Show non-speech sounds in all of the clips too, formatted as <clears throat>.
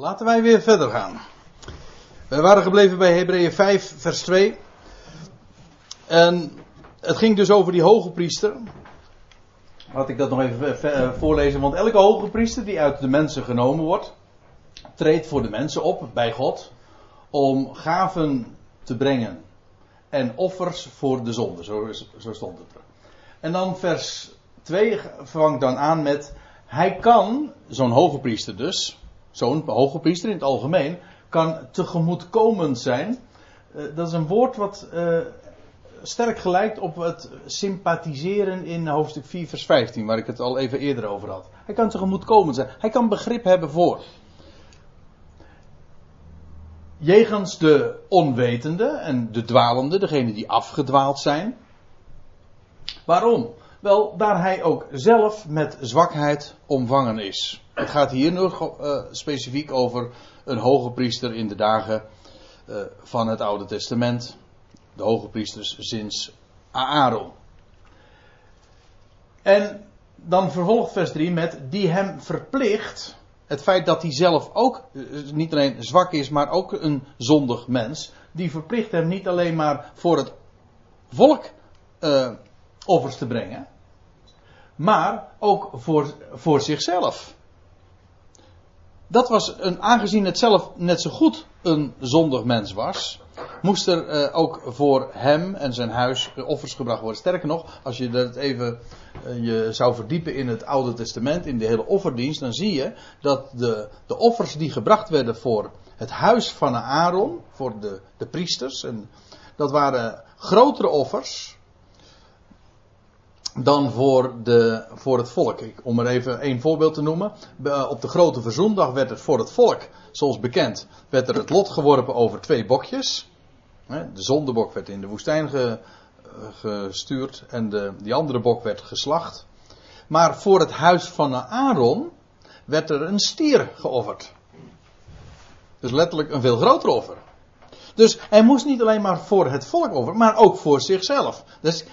Laten wij weer verder gaan. We waren gebleven bij Hebreeën 5, vers 2. En het ging dus over die hoge priester. Laat ik dat nog even eh, voorlezen, want elke hoge priester die uit de mensen genomen wordt, treedt voor de mensen op bij God om gaven te brengen en offers voor de zonde. Zo, zo stond het er. En dan vers 2 vangt dan aan met hij kan, zo'n hoge priester dus, zo'n hoge priester in het algemeen, kan tegemoetkomend zijn. Uh, dat is een woord wat uh, sterk gelijkt op het sympathiseren in hoofdstuk 4, vers 15, waar ik het al even eerder over had. Hij kan tegemoetkomend zijn. Hij kan begrip hebben voor. Jegens de onwetende en de dwalende, degene die afgedwaald zijn. Waarom? Wel, daar hij ook zelf met zwakheid omvangen is. Het gaat hier nog uh, specifiek over een hoge priester in de dagen uh, van het Oude Testament. De hoge priesters sinds Aaron. En dan vervolgt vers 3 met die hem verplicht. Het feit dat hij zelf ook uh, niet alleen zwak is, maar ook een zondig mens. Die verplicht hem niet alleen maar voor het volk offers te brengen. Maar ook voor, voor zichzelf. Dat was een, aangezien het zelf net zo goed een zondig mens was, moest er uh, ook voor hem en zijn huis offers gebracht worden. Sterker nog, als je dat even uh, je zou verdiepen in het Oude Testament, in de hele offerdienst, dan zie je dat de, de offers die gebracht werden voor het huis van Aaron, voor de, de priesters, en dat waren grotere offers dan voor, de, voor het volk. Om er even één voorbeeld te noemen. Op de grote verzoendag werd het voor het volk, zoals bekend, werd er het lot geworpen over twee bokjes. De zondebok werd in de woestijn ge, gestuurd en de, die andere bok werd geslacht. Maar voor het huis van Aaron werd er een stier geofferd. Dus letterlijk een veel groter offer. Dus hij moest niet alleen maar voor het volk offeren, maar ook voor zichzelf. Dus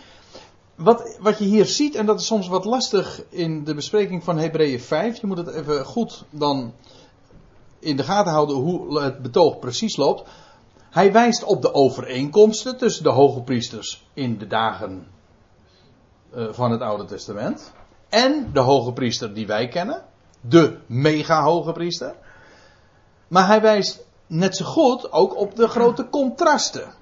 wat, wat je hier ziet, en dat is soms wat lastig in de bespreking van Hebreeën 5, je moet het even goed dan in de gaten houden hoe het betoog precies loopt. Hij wijst op de overeenkomsten tussen de hoge priesters in de dagen uh, van het Oude Testament en de hoge priester die wij kennen, de mega hoge priester. Maar hij wijst net zo goed ook op de grote contrasten.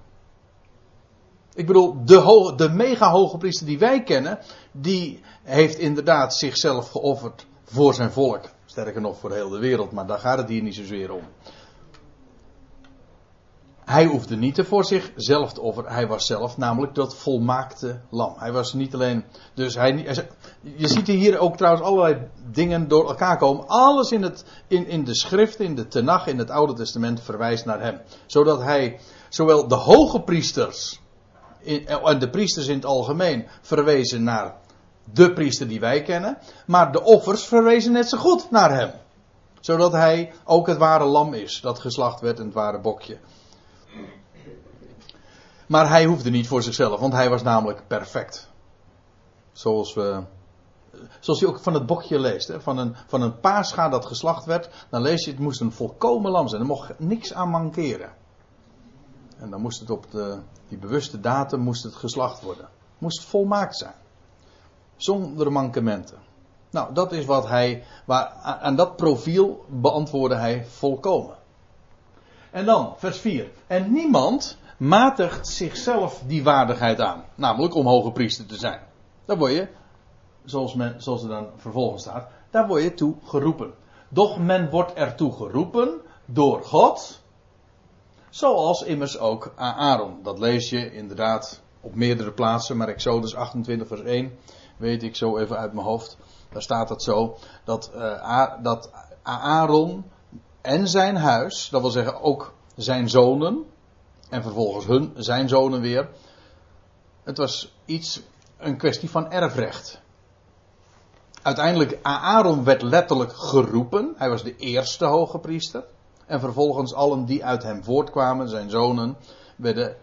Ik bedoel, de, de mega hoge priester die wij kennen, die heeft inderdaad zichzelf geofferd voor zijn volk. Sterker nog voor heel de wereld, maar daar gaat het hier niet zozeer om. Hij hoefde niet voor zichzelf te offeren. Hij was zelf namelijk dat volmaakte lam. Hij was niet alleen. Dus hij, je ziet hier ook trouwens allerlei dingen door elkaar komen. Alles in, het, in, in de schrift, in de Tenach, in het Oude Testament verwijst naar hem. Zodat hij zowel de hoge priesters en de priesters in het algemeen verwezen naar de priester die wij kennen. Maar de offers verwezen net zo goed naar hem. Zodat hij ook het ware lam is, dat geslacht werd en het ware bokje. Maar hij hoefde niet voor zichzelf, want hij was namelijk perfect. Zoals we. Zoals je ook van het bokje leest, hè? Van, een, van een dat geslacht werd, dan lees je het moest een volkomen lam zijn. Er mocht niks aan mankeren. En dan moest het op de, die bewuste datum moest het geslacht worden. Moest volmaakt zijn. Zonder mankementen. Nou, dat is wat hij, waar, aan dat profiel beantwoordde hij volkomen. En dan, vers 4. En niemand matigt zichzelf die waardigheid aan. Namelijk om hoge priester te zijn. Daar word je, zoals, men, zoals er dan vervolgens staat, daar word je toe geroepen. Doch men wordt ertoe geroepen door God Zoals immers ook Aaron. Dat lees je inderdaad op meerdere plaatsen, maar Exodus 28 vers 1 weet ik zo even uit mijn hoofd. Daar staat het zo dat, uh, dat Aaron en zijn huis, dat wil zeggen ook zijn zonen, en vervolgens hun, zijn zonen weer. Het was iets, een kwestie van erfrecht. Uiteindelijk, Aaron werd letterlijk geroepen. Hij was de eerste hoge priester. En vervolgens allen die uit hem voortkwamen, zijn zonen, werden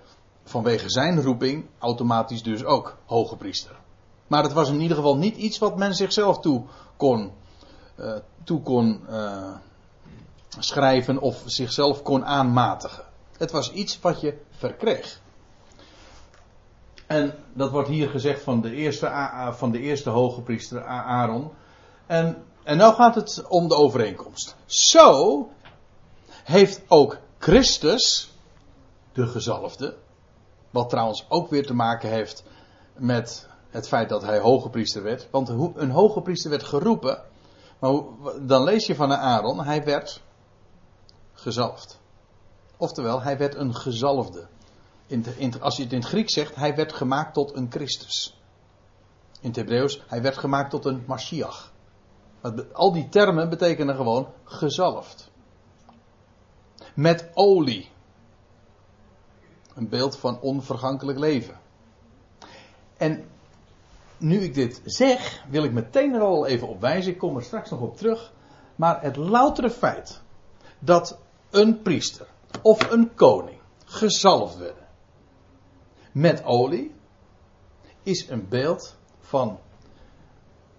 vanwege zijn roeping automatisch dus ook hoge priester. Maar het was in ieder geval niet iets wat men zichzelf toe kon, toe kon uh, schrijven of zichzelf kon aanmatigen. Het was iets wat je verkreeg. En dat wordt hier gezegd van de eerste, van de eerste hoge priester Aaron. En, en nou gaat het om de overeenkomst. Zo heeft ook Christus, de gezalfde, wat trouwens ook weer te maken heeft met het feit dat hij hoge priester werd. Want een hoge priester werd geroepen. Maar dan lees je van Aaron, hij werd gezalfd. Oftewel, hij werd een gezalfde. In, in, als je het in het Grieks zegt, hij werd gemaakt tot een Christus. In het Hebreeuws, hij werd gemaakt tot een Mashiach. Al die termen betekenen gewoon gezalfd. Met olie. Een beeld van onvergankelijk leven. En nu ik dit zeg, wil ik meteen er al even op wijzen. Ik kom er straks nog op terug. Maar het loutere feit dat een priester of een koning gezalfd werden met olie is een beeld van,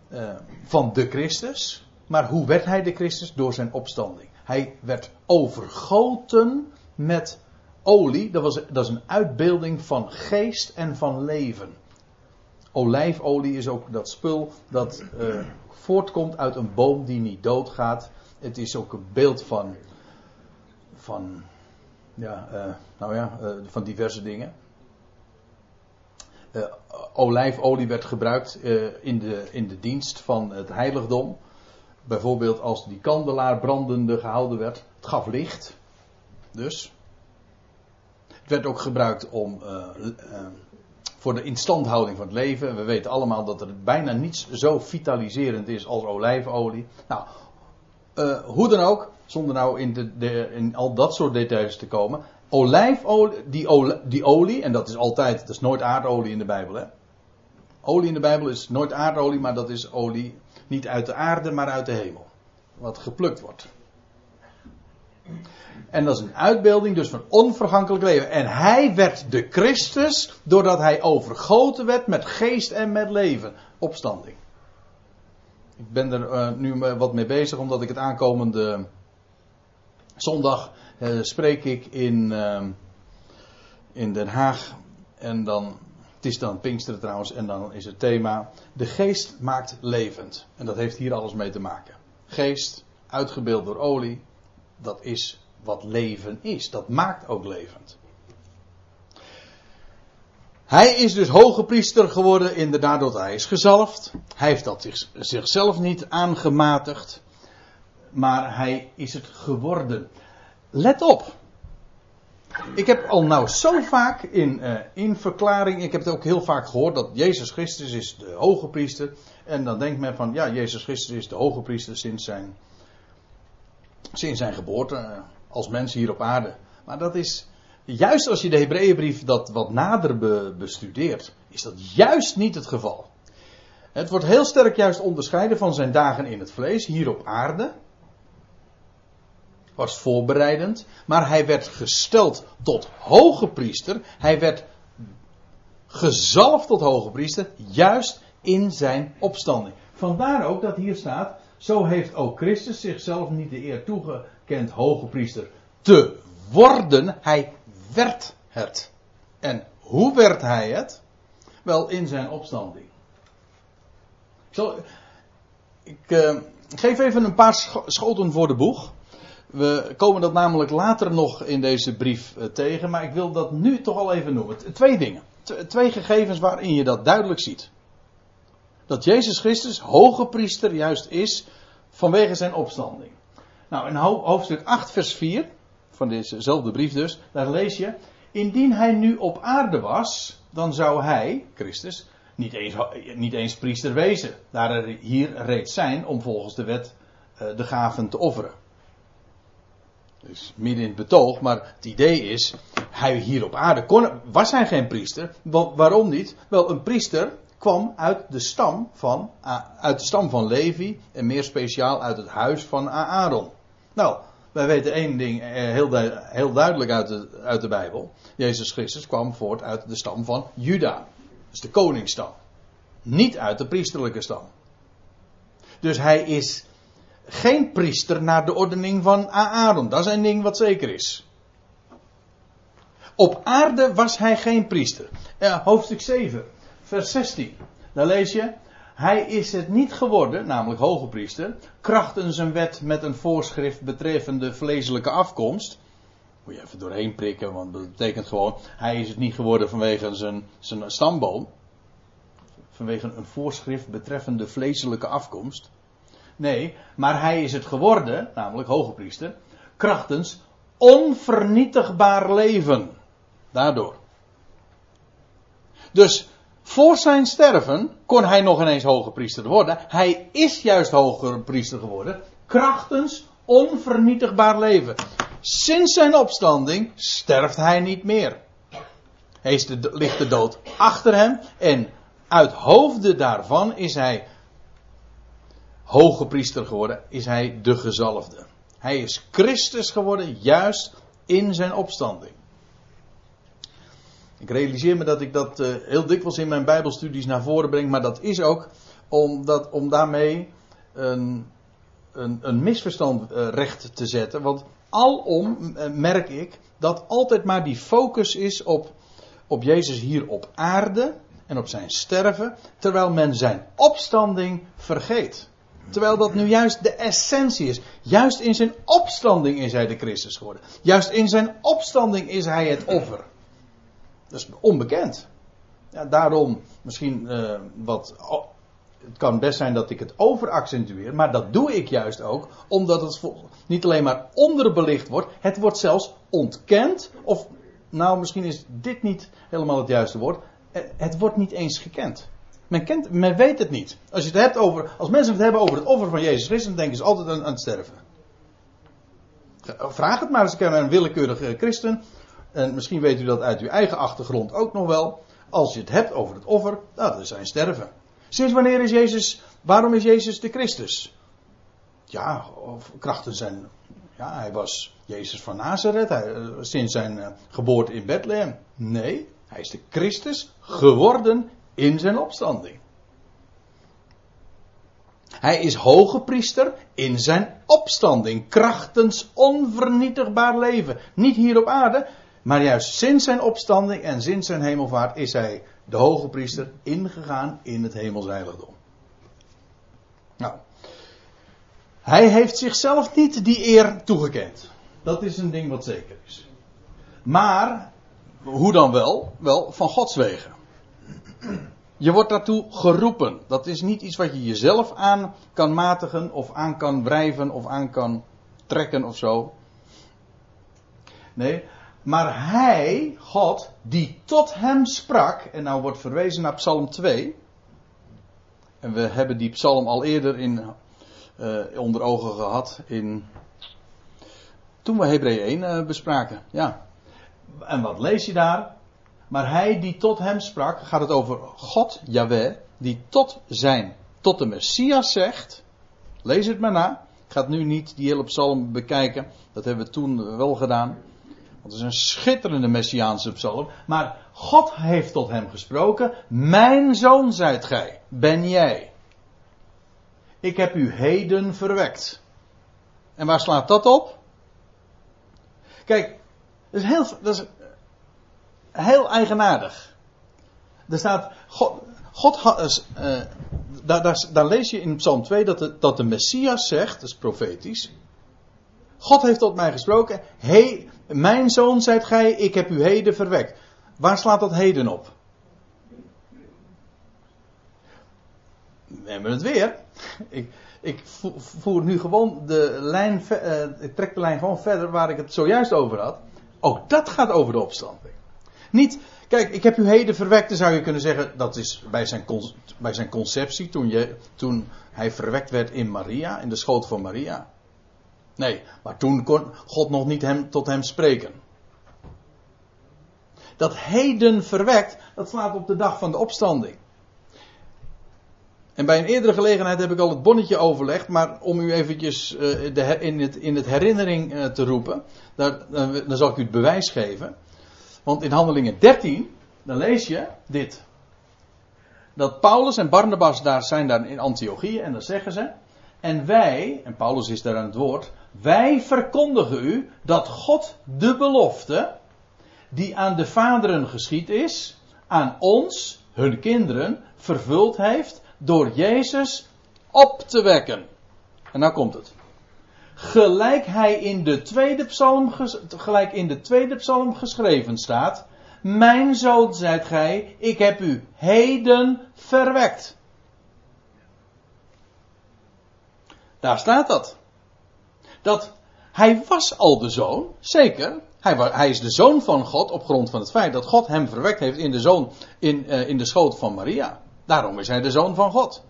uh, van de Christus. Maar hoe werd hij de Christus? Door zijn opstanding. Hij werd overgoten met olie. Dat, was, dat is een uitbeelding van geest en van leven. Olijfolie is ook dat spul dat uh, voortkomt uit een boom die niet doodgaat. Het is ook een beeld van, van, ja, uh, nou ja, uh, van diverse dingen. olijfolie werd gebruikt in, de, in de dienst van het heiligdom. Bijvoorbeeld als die kandelaar brandende gehouden werd. Het gaf licht. Dus. Het werd ook gebruikt om voor de instandhouding van het leven. We weten allemaal dat er bijna niets zo vitaliserend is als olijfolie. Nou, uh, hoe dan ook, zonder nou in, de, de, in, al dat soort details te komen. Olijfolie, die, olie, die olie, en dat is altijd, dat is nooit aardolie in de Bijbel, hè. Olie in de Bijbel is nooit aardolie, maar dat is olie niet uit de aarde, maar uit de hemel. Wat geplukt wordt. En dat is een uitbeelding dus van onvergankelijk leven. En hij werd de Christus doordat hij overgoten werd met geest en met leven. Opstanding. Ik ben er uh, nu wat mee bezig omdat ik het aankomende zondag uh, spreek ik in, in Den Haag. En dan, het is dan Pinksteren trouwens, en dan is het thema: De geest maakt levend. En dat heeft hier alles mee te maken. Geest, uitgebeeld door olie, dat is wat leven is. Dat maakt ook levend. Hij is dus hoge priester geworden, inderdaad, hij is gezalfd. Hij heeft dat zichzelf niet aangematigd, maar hij is het geworden. Let op. Ik heb al nou zo vaak in, uh, in verklaring, ik heb het ook heel vaak gehoord dat Jezus Christus is de hoge priester. En dan denkt men van, ja, Jezus Christus is de hoge priester sinds zijn, sinds zijn geboorte als mens hier op aarde. Maar dat is, juist als je de Hebreeënbrief dat wat nader bestudeert, is dat juist niet het geval. Het wordt heel sterk juist onderscheiden van zijn dagen in het vlees, hier op aarde. Was voorbereidend, maar hij werd gesteld tot hoge priester. Hij werd gezalfd tot hoge priester, juist in zijn opstanding. Vandaar ook dat hier staat, zo heeft ook Christus zichzelf niet de eer toegekend hoge priester te worden. Hij werd het. En hoe werd hij het? Wel in zijn opstanding. Ik, ik uh, geef even een paar schoten voor de boeg. We komen dat namelijk later nog in deze brief uh, tegen, maar ik wil dat nu toch al even noemen. Twee dingen. Twee gegevens waarin je dat duidelijk ziet dat Jezus Christus hoge priester juist is vanwege zijn opstanding. Nou, in hoofdstuk 8, vers 4 van dezezelfde brief dus, daar lees je, indien hij nu op aarde was, dan zou hij, Christus, niet eens, niet eens priester wezen, daar er hier reeds zijn om volgens de wet uh, de gaven te offeren. Dus midden in het betoog, maar het idee is, hij hier op aarde kon, was hij geen priester. Waarom niet? Wel, een priester kwam uit de stam van, uit de stam van Levi en meer speciaal uit het huis van Aaron. Nou, wij weten één ding eh, heel, heel duidelijk uit de, uit de Bijbel. Jezus Christus kwam voort uit de stam van Juda. Dus de koningsstam. Niet uit de priesterlijke stam. Dus hij is geen priester naar de ordening van Aaron. Dat is een ding wat zeker is. Op aarde was hij geen priester. hoofdstuk 7, vers 16. Daar lees je. Hij is het niet geworden, namelijk hoge priester, krachtens een wet met een voorschrift betreffende vleeselijke afkomst. Moet je even doorheen prikken, want dat betekent gewoon, hij is het niet geworden vanwege zijn, zijn stamboom. Vanwege een voorschrift betreffende vleeselijke afkomst. Nee, maar hij is het geworden, namelijk hoge priester, krachtens onvernietigbaar leven. Daardoor. Dus voor zijn sterven kon hij nog ineens hoge priester worden. Hij is juist hoge priester geworden. Krachtens onvernietigbaar leven. Sinds zijn opstanding sterft hij niet meer. Hij de, ligt de dood achter hem. En uit hoofde daarvan is hij hoge priester geworden. Is hij de gezalfde. Hij is Christus geworden juist in zijn opstanding. Ik realiseer me dat ik dat uh, heel dikwijls in mijn Bijbelstudies naar voren breng, maar dat is ook omdat, om daarmee een, een, een misverstand uh, recht te zetten. Want alom uh, merk ik dat altijd maar die focus is op, op Jezus hier op aarde en op zijn sterven, terwijl men zijn opstanding vergeet. Terwijl dat nu juist de essentie is. Juist in zijn opstanding is hij de Christus geworden. Juist in zijn opstanding is hij het offer. Dat is onbekend. Ja, daarom misschien uh, wat. Het kan best zijn dat ik het overaccentueer, maar dat doe ik juist ook, omdat het niet alleen maar onderbelicht wordt, het wordt zelfs ontkend. Of, nou, misschien is dit niet helemaal het juiste woord. Eh, het wordt niet eens gekend. Men, kent, men weet het niet. Als, je het hebt over, als mensen het hebben over het offer van Jezus Christus, dan denken ze altijd aan, aan het sterven. Vraag het maar eens aan een willekeurige christen. En misschien weet u dat uit uw eigen achtergrond ook nog wel. Als je het hebt over het offer, nou, dat is zijn sterven. Sinds wanneer is Jezus, waarom is Jezus de Christus? Ja, of krachten zijn, ja, hij was Jezus van Nazareth, hij, eh, sinds zijn uh, geboorte in Bethlehem. Nee, hij is de Christus geworden in zijn opstanding. Hij is hoge priester in zijn opstanding, krachtens onvernietigbaar leven. Niet hier op aarde, maar juist sinds zijn opstanding en sinds zijn hemelvaart is hij de hoge priester ingegaan in het hemelsheiligdom. Nou, hij heeft zichzelf niet die eer toegekend. Dat is een ding wat zeker is. Maar, hoe dan wel? Wel, van Gods wegen. Je wordt daartoe geroepen. Dat is niet iets wat je jezelf aan kan matigen, of aan kan wrijven, of aan kan trekken of zo. Nee, maar hij, God, die tot hem sprak, en nou wordt verwezen naar Psalm 2. En we hebben die psalm al eerder in, uh, onder ogen gehad in, toen we Hebreeën 1 uh, eh, bespraken. Ja. En wat lees je daar? Maar hij die tot hem sprak, gaat het over God, Yahweh, die tot zijn, tot de Messias zegt. Lees het maar na. Ik ga nu niet die hele psalm bekijken. Dat hebben we toen wel gedaan. Want het is een schitterende Messiaanse psalm. Maar God heeft tot hem gesproken. Mijn zoon zijt gij, ben jij. Ik heb u heden verwekt. En waar slaat dat op? Kijk, dat is heel, dat is heel eigenaardig. Er staat, God, God uh, daar, daar, daar, lees je in Psalm 2 dat de, dat de Messias zegt, dat is profetisch. God heeft tot mij gesproken. Hey, mijn zoon zijt gij, ik heb u heden verwekt. Waar slaat dat heden op? We hebben het weer. Ik, ik voer nu gewoon de lijn, uh, ik trek de lijn gewoon verder waar ik het zojuist over had. Ook dat gaat over de opstanding. Niet, kijk, ik heb u heden verwekt, dan zou je kunnen zeggen, dat is bij zijn, bij zijn conceptie, toen, je, toen hij verwekt werd in Maria, in de schoot van Maria. Nee, maar toen kon God nog niet hem, tot hem spreken. Dat heden verwekt, dat slaat op de dag van de opstanding. En bij een eerdere gelegenheid heb ik al het bonnetje overlegd, maar om u eventjes de, in, het, in het herinnering uh, te roepen, dan zal ik u het bewijs geven. Want in Handelingen 13, dan lees je dit. Dat Paulus en Barnabas daar zijn daar in Antiochië en dan zeggen ze, En wij, en Paulus is daar aan het woord, wij verkondigen u dat God de belofte, die aan de vaderen geschied is, aan ons, hun kinderen, vervuld heeft door Jezus op te wekken. En nou komt het. Gelijk hij in de tweede psalm, gelijk in de tweede psalm geschreven staat. Mijn zoon zijt gij, ik heb u heden verwekt. Daar staat dat. Dat hij was al de zoon, zeker. Hij, hij, is de zoon van God op grond van het feit dat God hem verwekt heeft in de, zoon, in, uh, in de schoot van Maria. Daarom is hij de zoon van God.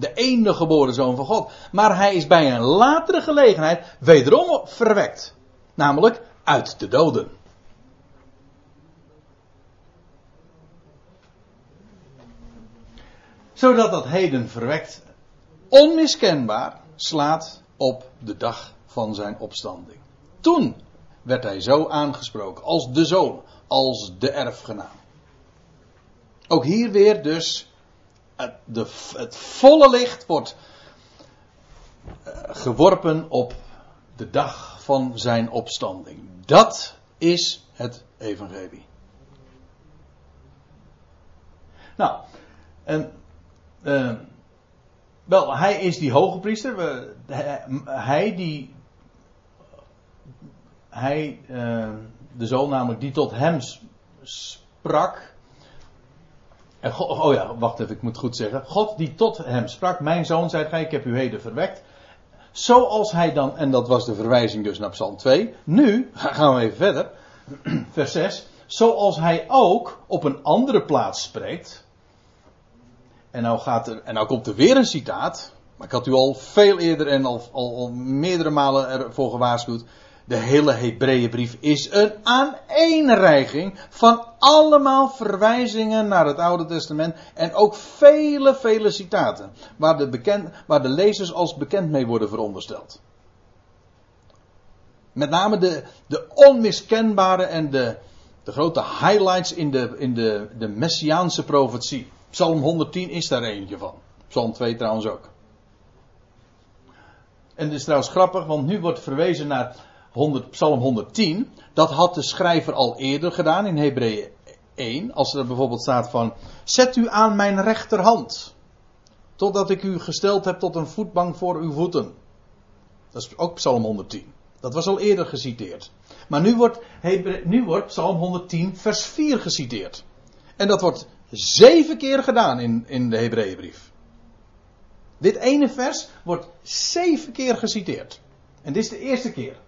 De enige geboren zoon van God. Maar hij is bij een latere gelegenheid wederom verwekt. Namelijk uit de doden. Zodat dat heden verwekt onmiskenbaar slaat op de dag van zijn opstanding. Toen werd hij zo aangesproken als de zoon, als de erfgenaam. Ook hier weer dus het, het volle licht wordt uh, geworpen op de dag van zijn opstanding. Dat is het evangelie. Nou, en uh, wel, hij is die hoge priester. Hij die. Hij, uh, de zoon namelijk, die tot hem sprak. Oh ja, wacht even, ik moet goed zeggen. God die tot hem sprak, mijn zoon, zei gij, ik heb u heden verwekt. Zoals hij dan, en dat was de verwijzing dus naar Psalm 2. Nu, gaan we even verder. <clears throat> Vers 6. Zoals hij ook op een andere plaats spreekt. En nou, gaat er, en nou komt er weer een citaat. Maar ik had u al veel eerder en al, al, al meerdere malen ervoor gewaarschuwd. De hele Hebreeënbrief is een aaneenreiging van allemaal verwijzingen naar het Oude Testament. En ook vele, vele citaten. Waar de, bekend, waar de lezers als bekend mee worden verondersteld. Met name de, de onmiskenbare en de, de grote highlights in de, in de, de Messiaanse profetie. Psalm 110 is daar eentje van. Psalm 2 trouwens ook. En het is trouwens grappig, want nu wordt verwezen naar 100, Psalm 110. Dat had de schrijver al eerder gedaan in Hebreeën 1. Als er bijvoorbeeld staat van: Zet u aan mijn rechterhand. Totdat ik u gesteld heb tot een voetbank voor uw voeten. Dat is ook Psalm 110. Dat was al eerder geciteerd. Maar nu wordt, nu wordt Psalm 110, vers 4 geciteerd. En dat wordt zeven keer gedaan in, in de Hebreeënbrief. Dit ene vers wordt zeven keer geciteerd. En dit is de eerste keer.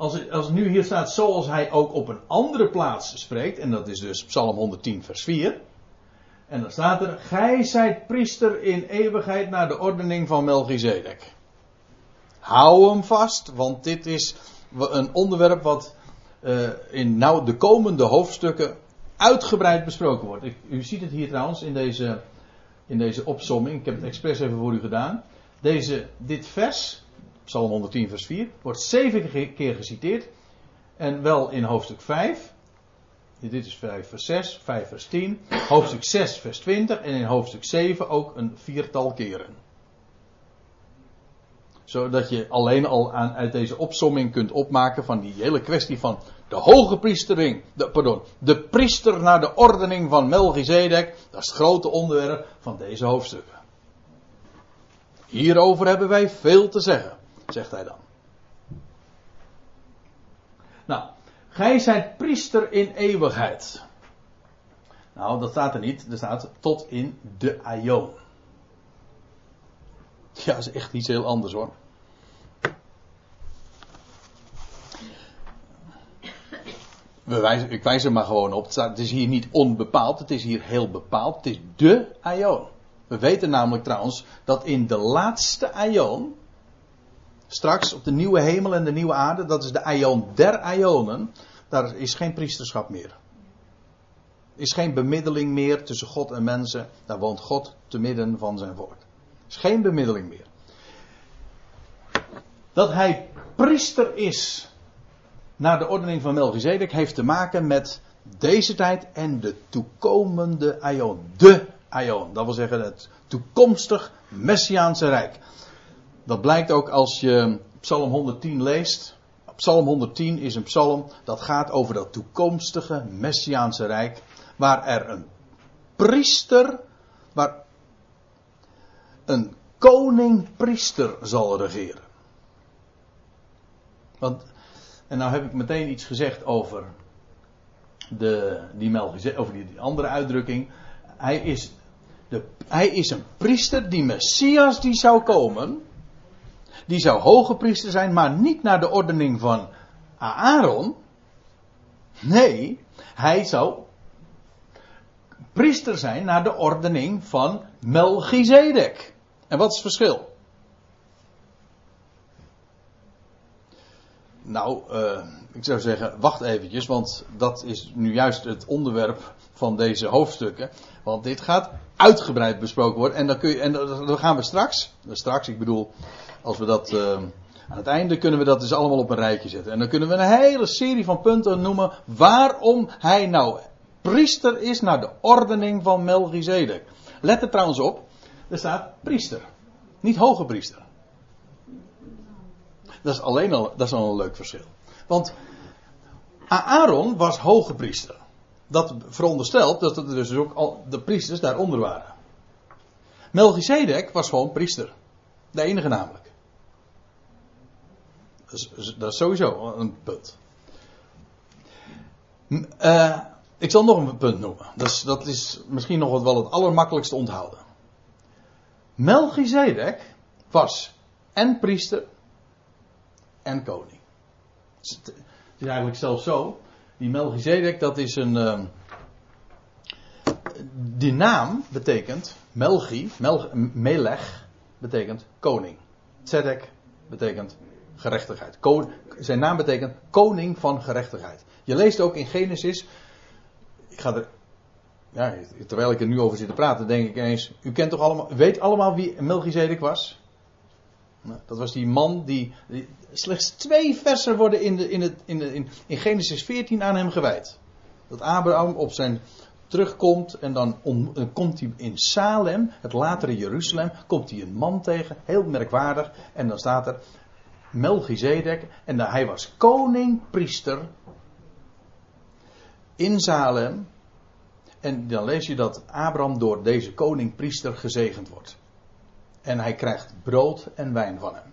Als, als nu hier staat, zoals hij ook op een andere plaats spreekt, en dat is dus Psalm 110, vers 4. En dan staat er: Gij zijt priester in eeuwigheid naar de ordening van Melchizedek. Hou hem vast, want dit is een onderwerp wat uh, in nou de komende hoofdstukken uitgebreid besproken wordt. u ziet het hier trouwens in deze, in deze opsomming. Ik heb het expres even voor u gedaan. Deze, dit vers, Psalm 110, vers 4, wordt zeven keer geciteerd. En wel in hoofdstuk 5. Dit is 5 vers 6, 5 vers 10. Hoofdstuk 6 vers 20. En in hoofdstuk 7 ook een viertal keren. Zodat je alleen al aan, uit deze opsomming kunt opmaken van die hele kwestie van de hoge priestering, de, pardon, de priester naar de ordening van Melchizedek, dat is het grote onderwerp van deze hoofdstukken. Hierover hebben wij veel te zeggen, zegt hij dan. Nou, gij zijt priester in eeuwigheid. Nou, dat staat er niet, er staat tot in de aion. Ja, dat is echt iets heel anders hoor. We wijzen, ik wijs er maar gewoon op. Het is hier niet onbepaald, het is hier heel bepaald. Het is de Aion. We weten namelijk trouwens dat in de laatste Aion, straks op de nieuwe hemel en de nieuwe aarde, dat is de Aion der Aionen, daar is geen priesterschap meer. Er is geen bemiddeling meer tussen God en mensen. Daar woont God te midden van zijn. Er is geen bemiddeling meer. Dat hij priester is naar de ordening van Melchizedek heeft te maken met deze tijd en de toekomende Aion. De Aion, dat wil zeggen het toekomstig Messiaanse Rijk. Dat blijkt ook als je Psalm 110 leest. Psalm 110 is een psalm dat gaat over dat toekomstige Messiaanse Rijk. Waar er een priester, waar een koning-priester zal regeren. Want, en nou heb ik meteen iets gezegd over, de, die over die, die andere uitdrukking. Hij is, de, hij is een priester, die Messias die zou komen. Die zou hoge priester zijn, maar niet naar de ordening van Aaron. Nee, hij zou priester zijn naar de ordening van Melchizedek. En wat is het verschil? Nou, uh, ik zou zeggen, wacht eventjes, want dat is nu juist het onderwerp van deze hoofdstukken. Want dit gaat uitgebreid besproken worden. En dan, kun je, en dan gaan we straks, straks, ik bedoel, als we dat uh, aan het einde kunnen we dat dus allemaal op een rijtje zetten. En dan kunnen we een hele serie van punten noemen waarom hij nou priester is naar de ordening van Melchizedek. Let er trouwens op, er staat priester, niet hoge priester. Dat is alleen al, dat is al een leuk verschil. Want Aaron was hoge priester. Dat veronderstelt dat er dus ook al de priesters daaronder waren. Melchizedek was gewoon priester. De enige namelijk. Dat is, dat is sowieso een punt. Uh, ik zal nog een punt noemen. Dat is, dat is misschien nog wel het allermakkelijkste onthouden. Melchizedek was en priester en koning. Het is eigenlijk zelfs zo. Die Melchizedek, dat is een. Uh, die naam betekent. Melchi, Mel, Melech, betekent koning. Tzedek betekent gerechtigheid. zijn naam betekent koning van gerechtigheid. Je leest ook in Genesis ik ga er. Ja, terwijl ik er nu over zit te praten, denk ik eens. U kent toch allemaal. Weet allemaal wie Melchizedek was? Nou, dat was die man die, Slechts twee versen worden in, de, in, het, in, de, in, in Genesis 14 aan hem gewijd. Dat Abraham op zijn terugkomt en dan komt hij in Salem, het latere Jeruzalem, komt hij een man tegen, heel merkwaardig. En dan staat er Melchizedek en hij was koning, priester in Salem. En dan lees je dat Abraham door deze koning-priester gezegend wordt. En hij krijgt brood en wijn van hem.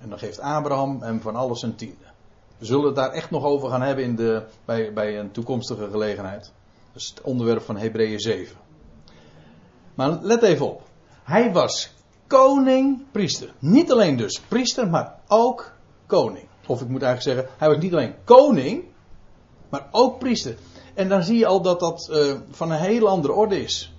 En dan geeft Abraham hem van alles een tiende. We zullen het daar echt nog over gaan hebben in de, bij, bij een toekomstige gelegenheid. Dat is het onderwerp van Hebreeën 7. Maar let even op. Hij was koning, priester. Niet alleen dus priester, maar ook koning. Of ik moet eigenlijk zeggen, hij was niet alleen koning, maar ook priester. En dan zie je al dat dat uh, van een hele andere orde is.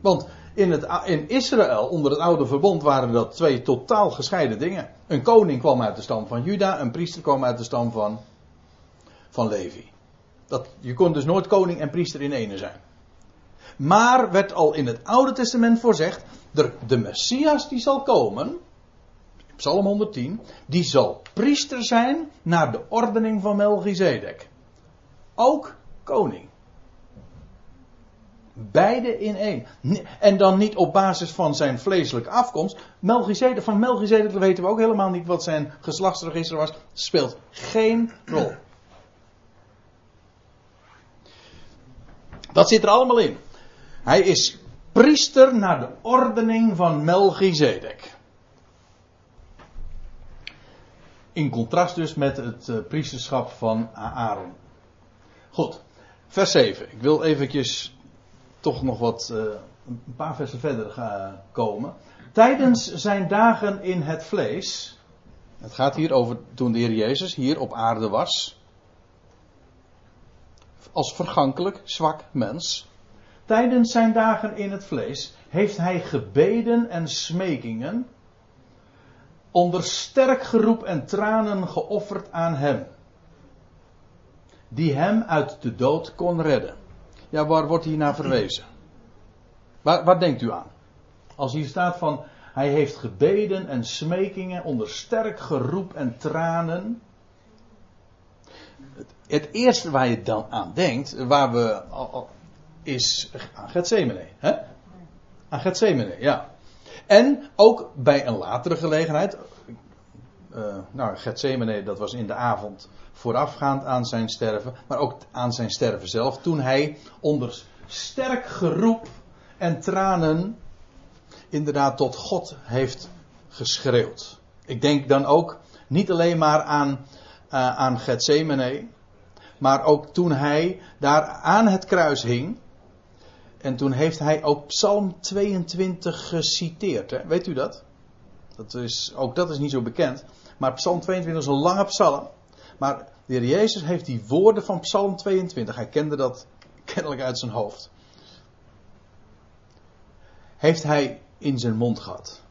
Want in, het, in Israël, onder het oude verbond, waren dat twee totaal gescheiden dingen. Een koning kwam uit de stam van Juda, een priester kwam uit de stam van, van Levi. Dat, je kon dus nooit koning en priester in ene zijn. Maar werd al in het Oude Testament voorzegd, de, de Messias die zal komen, Psalm 110, die zal priester zijn naar de ordening van Melchizedek ook koning. Beide in één. En dan niet op basis van zijn vleeselijke afkomst. Melchizedek, van Melchizedek weten we ook helemaal niet wat zijn geslachtsregister was. Speelt geen rol. Dat zit er allemaal in. Hij is priester naar de ordening van Melchizedek. In contrast dus met het eh, priesterschap van Aaron. Goed, vers 7. Ik wil eventjes toch nog wat, uh, een paar versen verder gaan komen. Tijdens zijn dagen in het vlees. Het gaat hier over toen de Heer Jezus hier op aarde was. Als vergankelijk, zwak mens. Tijdens zijn dagen in het vlees heeft hij gebeden en smekingen. Onder sterk geroep en tranen geofferd aan hem die hem uit de dood kon redden. Ja, waar wordt hier naar verwezen? Waar, denkt u aan? Als hier staat van, hij heeft gebeden en smekingen onder sterk geroep en tranen. Het, eerste waar je dan aan denkt, waar we, is aan Gethsemane. Hè? Aan Gethsemane, ja. En ook bij een latere gelegenheid. Uh, nou, Gethsemane, dat was in de avond voorafgaand aan zijn sterven. Maar ook aan zijn sterven zelf. Toen hij onder sterk geroep en tranen inderdaad tot God heeft geschreeuwd. Ik denk dan ook niet alleen maar aan, uh, aan Gethsemane. Maar ook toen hij daar aan het kruis hing. En toen heeft hij ook Psalm 22 geciteerd. Hè? Weet u dat? dat is, ook dat is niet zo bekend. Maar Psalm 22 is een lange psalm. Maar de heer Jezus heeft die woorden van Psalm 22, hij kende dat kennelijk uit zijn hoofd. Heeft hij in zijn mond gehad.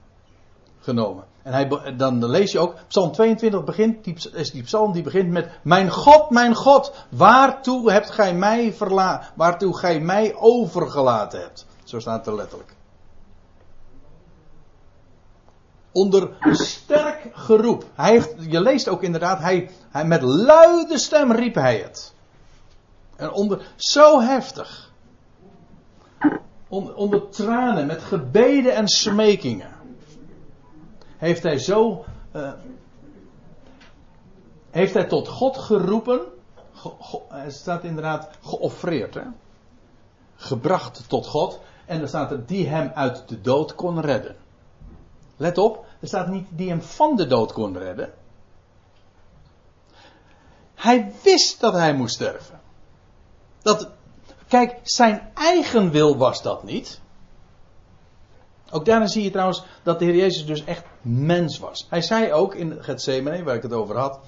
Genomen. En hij, dan lees je ook, Psalm 22 begint, die, is die psalm die begint met, Mijn God, mijn God, waartoe hebt gij mij verlaten, waartoe gij mij overgelaten hebt. Zo staat het letterlijk. Onder sterk geroep. Hij je leest ook inderdaad, hij, hij, met luide stem riep hij het. En onder, zo heftig. Onder, onder tranen, met gebeden en smekingen heeft hij zo. Uh, heeft hij tot God geroepen. het staat inderdaad geoffreerd. Hè? Gebracht tot God. En er staat er die hem uit de dood kon redden. Let op, er staat niet die hem van de dood kon redden. Hij wist dat hij moest sterven. Dat, kijk, zijn eigen wil was dat niet. Ook daarin zie je trouwens dat de Heer Jezus dus echt mens was. Hij zei ook in Gethsemane, waar ik het over had.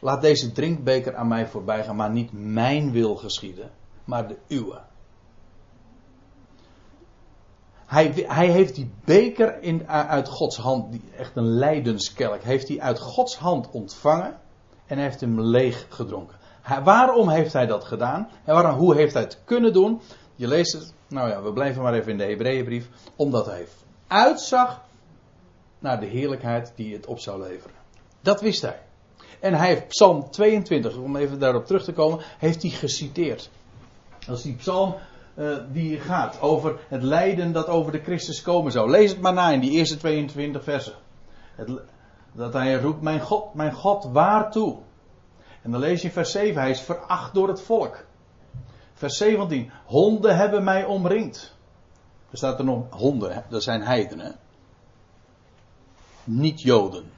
Laat deze drinkbeker aan mij voorbij gaan, maar niet mijn wil geschieden, maar de uwe. Hij, hij heeft die beker in, uit Gods hand, die, echt een lijdenskelk, heeft hij uit Gods hand ontvangen en heeft hem leeg gedronken. waarom heeft hij dat gedaan? En waarom, hoe heeft hij het kunnen doen? Je leest het, nou ja, we blijven maar even in de Hebreeënbrief. Omdat hij uitzag naar de heerlijkheid die het op zou leveren. Dat wist hij. En hij heeft Psalm 22, om even daarop terug te komen, heeft hij geciteerd. Dat is die psalm uh, die gaat over het lijden dat over de Christus komen zou. Lees het maar na in die eerste 22 versen. Het, dat hij roept, mijn God, mijn God, waartoe? En dan lees je in vers 7, hij is veracht door het volk. Vers 17. Honden hebben mij omringd. Er staat er nog honden, dat zijn heidenen. Niet Joden.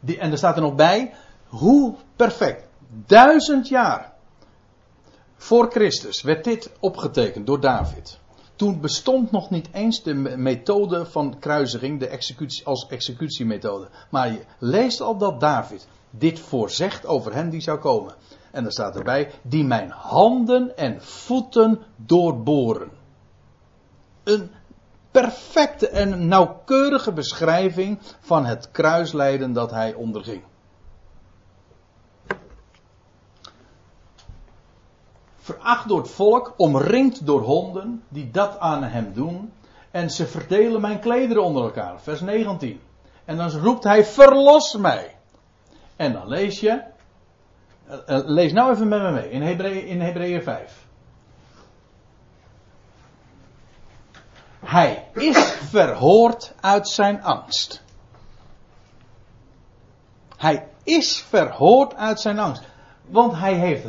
Die, en er staat er nog bij, hoe perfect. Duizend jaar voor Christus werd dit opgetekend door David. Toen bestond nog niet eens de methode van kruisiging de executie, als executiemethode. Maar je leest al dat David dit voorzegt over hen die zou komen. En er staat erbij, die mijn handen en voeten doorboren. Een perfecte en nauwkeurige beschrijving van het kruislijden dat hij onderging. Veracht door het volk, omringd door honden die dat aan hem doen. En ze verdelen mijn klederen onder elkaar. Vers 19. En dan roept hij: Verlos mij. En dan lees je: lees nou even met me mee in Hebreeën in Hebreeën 5. Hij is verhoord uit zijn angst. Hij is verhoord uit zijn angst. Want hij heeft,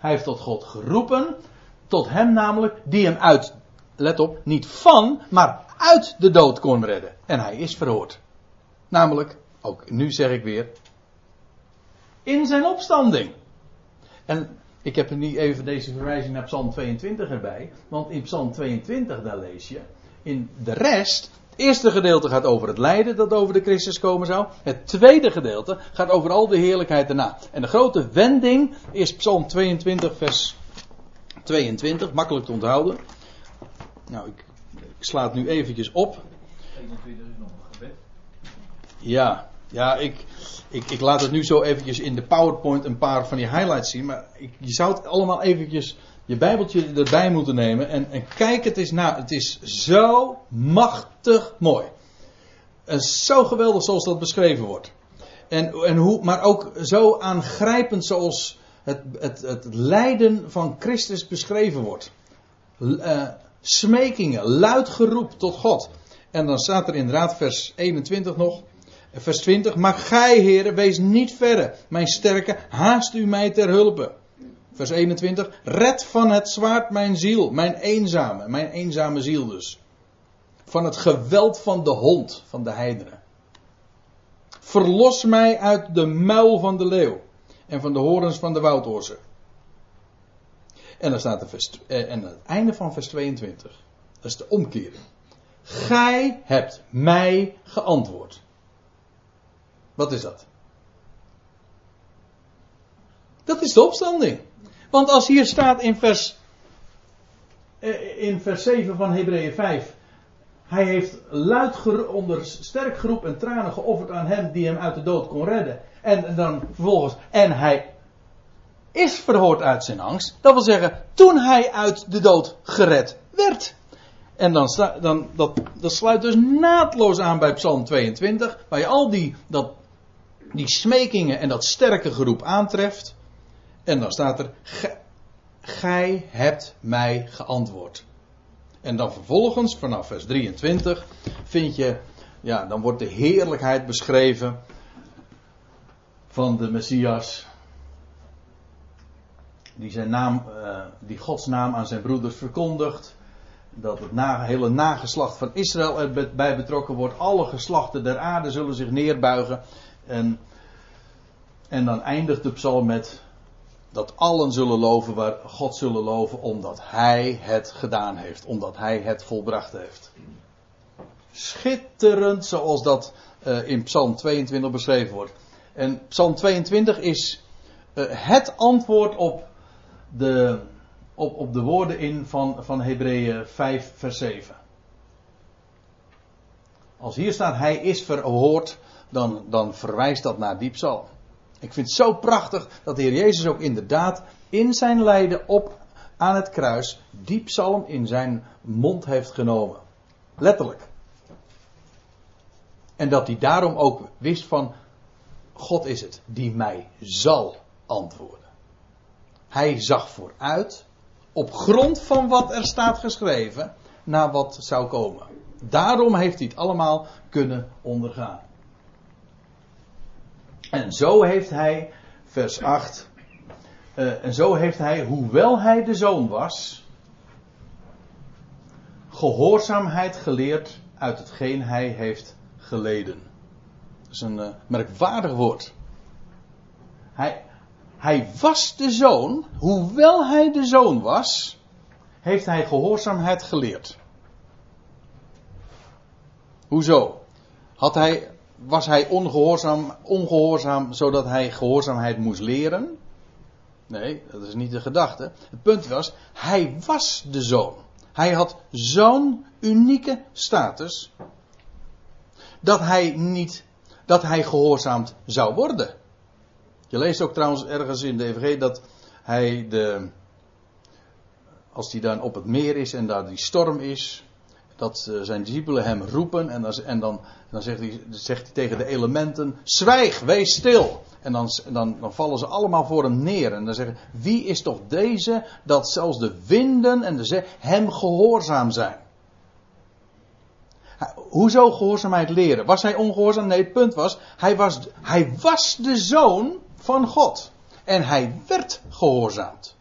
hij heeft tot God geroepen. Tot hem namelijk, die hem uit, let op, niet van, maar uit de dood kon redden. En hij is verhoord. Namelijk, ook nu zeg ik weer, in zijn opstanding. En ik heb er niet even deze verwijzing naar Psalm 22 erbij. Want in Psalm 22 daar lees je. In de rest. Het eerste gedeelte gaat over het lijden dat over de Christus komen zou. Het tweede gedeelte gaat over al de heerlijkheid daarna. En de grote wending is Psalm 22 vers 22. Makkelijk te onthouden. Nou, ik, ik sla nu eventjes op. 21 is nog een gebed. Ja, ja, ik, ik, ik laat het nu zo eventjes in de PowerPoint een paar van die highlights zien. Maar ik, je zou het allemaal eventjes je Bijbeltje erbij moeten nemen. En, en kijk het eens na. Het is zo machtig mooi. En zo geweldig zoals dat beschreven wordt. En, en hoe, maar ook zo aangrijpend zoals het, het, het lijden van Christus beschreven wordt. Uh, smekingen, luid geroep tot God. En dan staat er inderdaad vers 21 nog. Vers 20. Maar gij, heren, wees niet verre. Mijn sterke, haast u mij ter hulpe. Vers 21. Red van het zwaard mijn ziel. Mijn eenzame. Mijn eenzame ziel dus. Van het geweld van de hond. Van de heidenen. Verlos mij uit de muil van de leeuw. En van de horens van de woudorzen. En dan staat er vers, eh, en het einde van vers 22. Dat is de omkering. Gij hebt mij geantwoord. Wat is dat? Dat is de opstanding. Want als hier staat in vers, eh, in vers 7 van Hebreeën 5. Hij heeft luid onder sterk geroep en tranen geofferd aan hem die hem uit de dood kon redden. En dan vervolgens, en hij is verhoord uit zijn angst. Dat wil zeggen, toen hij uit de dood gered werd. En dan, sta, dan dat, dat sluit dus naadloos aan bij Psalm 22, waar je al die, dat, die smekingen en dat sterke geroep aantreft. En dan staat er, gij hebt mij geantwoord. En dan vervolgens, vanaf vers 23, vind je, ja, dan wordt de heerlijkheid beschreven van de Messias. Die zijn naam, uh, die Gods naam aan zijn broeders verkondigt. Dat het na, hele nageslacht van Israël erbij betrokken wordt. Alle geslachten der aarde zullen zich neerbuigen. En, en dan eindigt de psalm met dat allen zullen loven waar God zullen loven omdat Hij het gedaan heeft, omdat Hij het volbracht heeft. Schitterend zoals dat uh, in Psalm 22 beschreven wordt. En Psalm 22 is uh, het antwoord op de, op, op de woorden in van, van Hebreeën 5 vers 7. Als hier staat Hij is verhoord, dan, dan verwijst dat naar die psalm. Ik vind het zo prachtig dat de Heer Jezus ook inderdaad in zijn lijden op aan het kruis die psalm in zijn mond heeft genomen. Letterlijk. En dat hij daarom ook wist van God is het die mij zal antwoorden. Hij zag vooruit op grond van wat er staat geschreven naar wat zou komen. Daarom heeft hij het allemaal kunnen ondergaan. En zo heeft hij, vers 8, uh, eh, en zo heeft hij, hoewel hij de zoon was, gehoorzaamheid geleerd uit hetgeen hij heeft geleden. Dat is een uh, merkwaardig woord. Hij, hij was de zoon, hoewel hij de zoon was, heeft hij gehoorzaamheid geleerd. Hoezo? Had hij was hij ongehoorzaam, ongehoorzaam zodat hij gehoorzaamheid moest leren? Nee, dat is niet de gedachte. Het punt was, hij was de zoon. Hij had zo'n unieke status dat hij niet, dat hij gehoorzaamd zou worden. Je leest ook trouwens ergens in de EVG dat hij de, als hij dan op het meer is en daar die storm is, dat eh, zijn discipelen hem roepen en dan, en dan, zegt, hij, zegt hij tegen de elementen: Zwijg, wees stil. En dan, dan, dan, vallen ze allemaal voor hem neer. En dan zeggen: Wie is toch deze dat zelfs de winden en de zee hem gehoorzaam zijn? Hoezo gehoorzaamheid leren? Was hij ongehoorzaam? Nee, het punt was: hij was, hij was de zoon van God. En hij werd gehoorzaamd.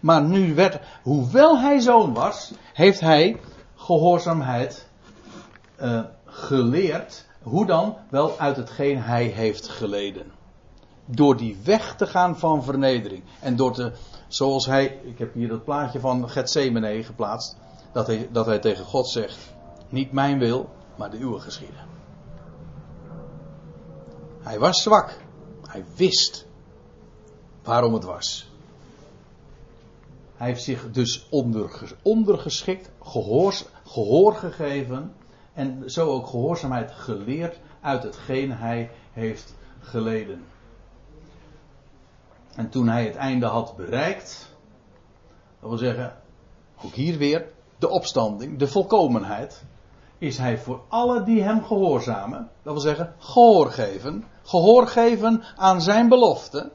Maar nu werd, hoewel hij zoon was, heeft hij gehoorzaamheid uh, geleerd. Hoe dan? Wel uit hetgeen hij heeft geleden. Door die weg te gaan van vernedering. En door te, zoals hij, ik heb hier dat plaatje van Gethsemane geplaatst. Dat hij, dat hij tegen God zegt, niet mijn wil, maar de uwe geschieden. Hij was zwak. Hij wist waarom het was. Hij heeft zich dus ondergeschikt, gehoors, gehoor gegeven en zo ook gehoorzaamheid geleerd uit hetgeen hij heeft geleden. En toen hij het einde had bereikt, dat wil zeggen, ook hier weer de opstanding, de volkomenheid, is hij voor alle die hem gehoorzamen, dat wil zeggen, gehoor geven, gehoor geven aan zijn belofte.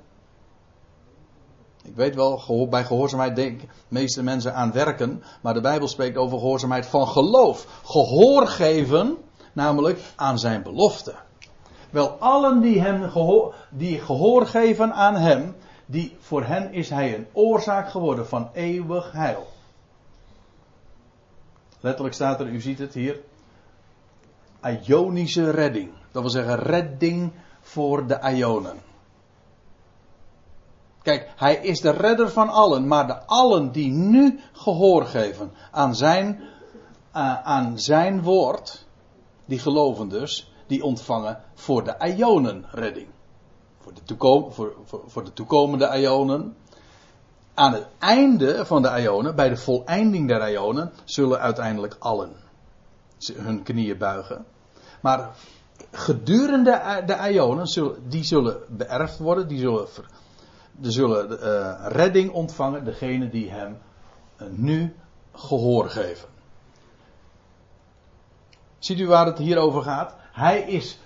Ik weet wel, bij gehoorzaamheid denken de meeste mensen aan werken, maar de Bijbel spreekt over gehoorzaamheid van geloof. Gehoor geven, namelijk aan zijn belofte. Wel, allen die, hem gehoor, die gehoor geven aan hem, die, voor hen is hij een oorzaak geworden van eeuwig heil. Letterlijk staat er, u ziet het hier, Ionische redding. Dat wil zeggen redding voor de Ionen. Kijk, hij is de redder van allen, maar de allen die nu gehoor geven aan zijn, uh, aan zijn woord, die geloven dus, die ontvangen voor de Ionen redding. Voor de, toekom, voor, voor, voor de toekomende Ionen. Aan het einde van de Ionen, bij de voleinding der Ionen, zullen uiteindelijk allen hun knieën buigen. Maar gedurende de Ionen, die zullen beërfd worden, die zullen, die zullen uh, redding ontvangen, degene die hem uh, nu gehoor geven. Ziet u waar het hier over gaat? Hij is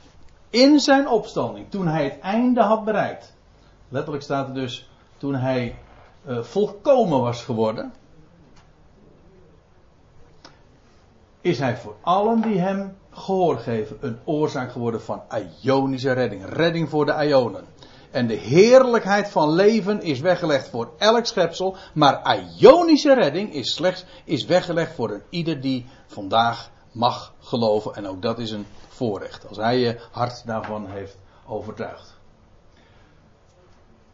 in zijn opstanding, toen hij het einde had bereikt. Letterlijk staat er dus, toen hij uh, volkomen was geworden. Is hij voor allen die hem gehoor geven een oorzaak geworden van Ionische redding. Redding voor de Ionen. En de heerlijkheid van leven is weggelegd voor elk schepsel. Maar Ionische redding is slechts is weggelegd voor ieder die vandaag mag geloven. En ook dat is een voorrecht. Als hij je hart daarvan heeft overtuigd.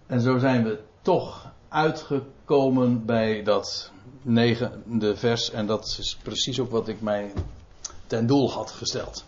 En zo zijn we toch uitgekomen bij dat negende vers. En dat is precies ook wat ik mij ten doel had gesteld.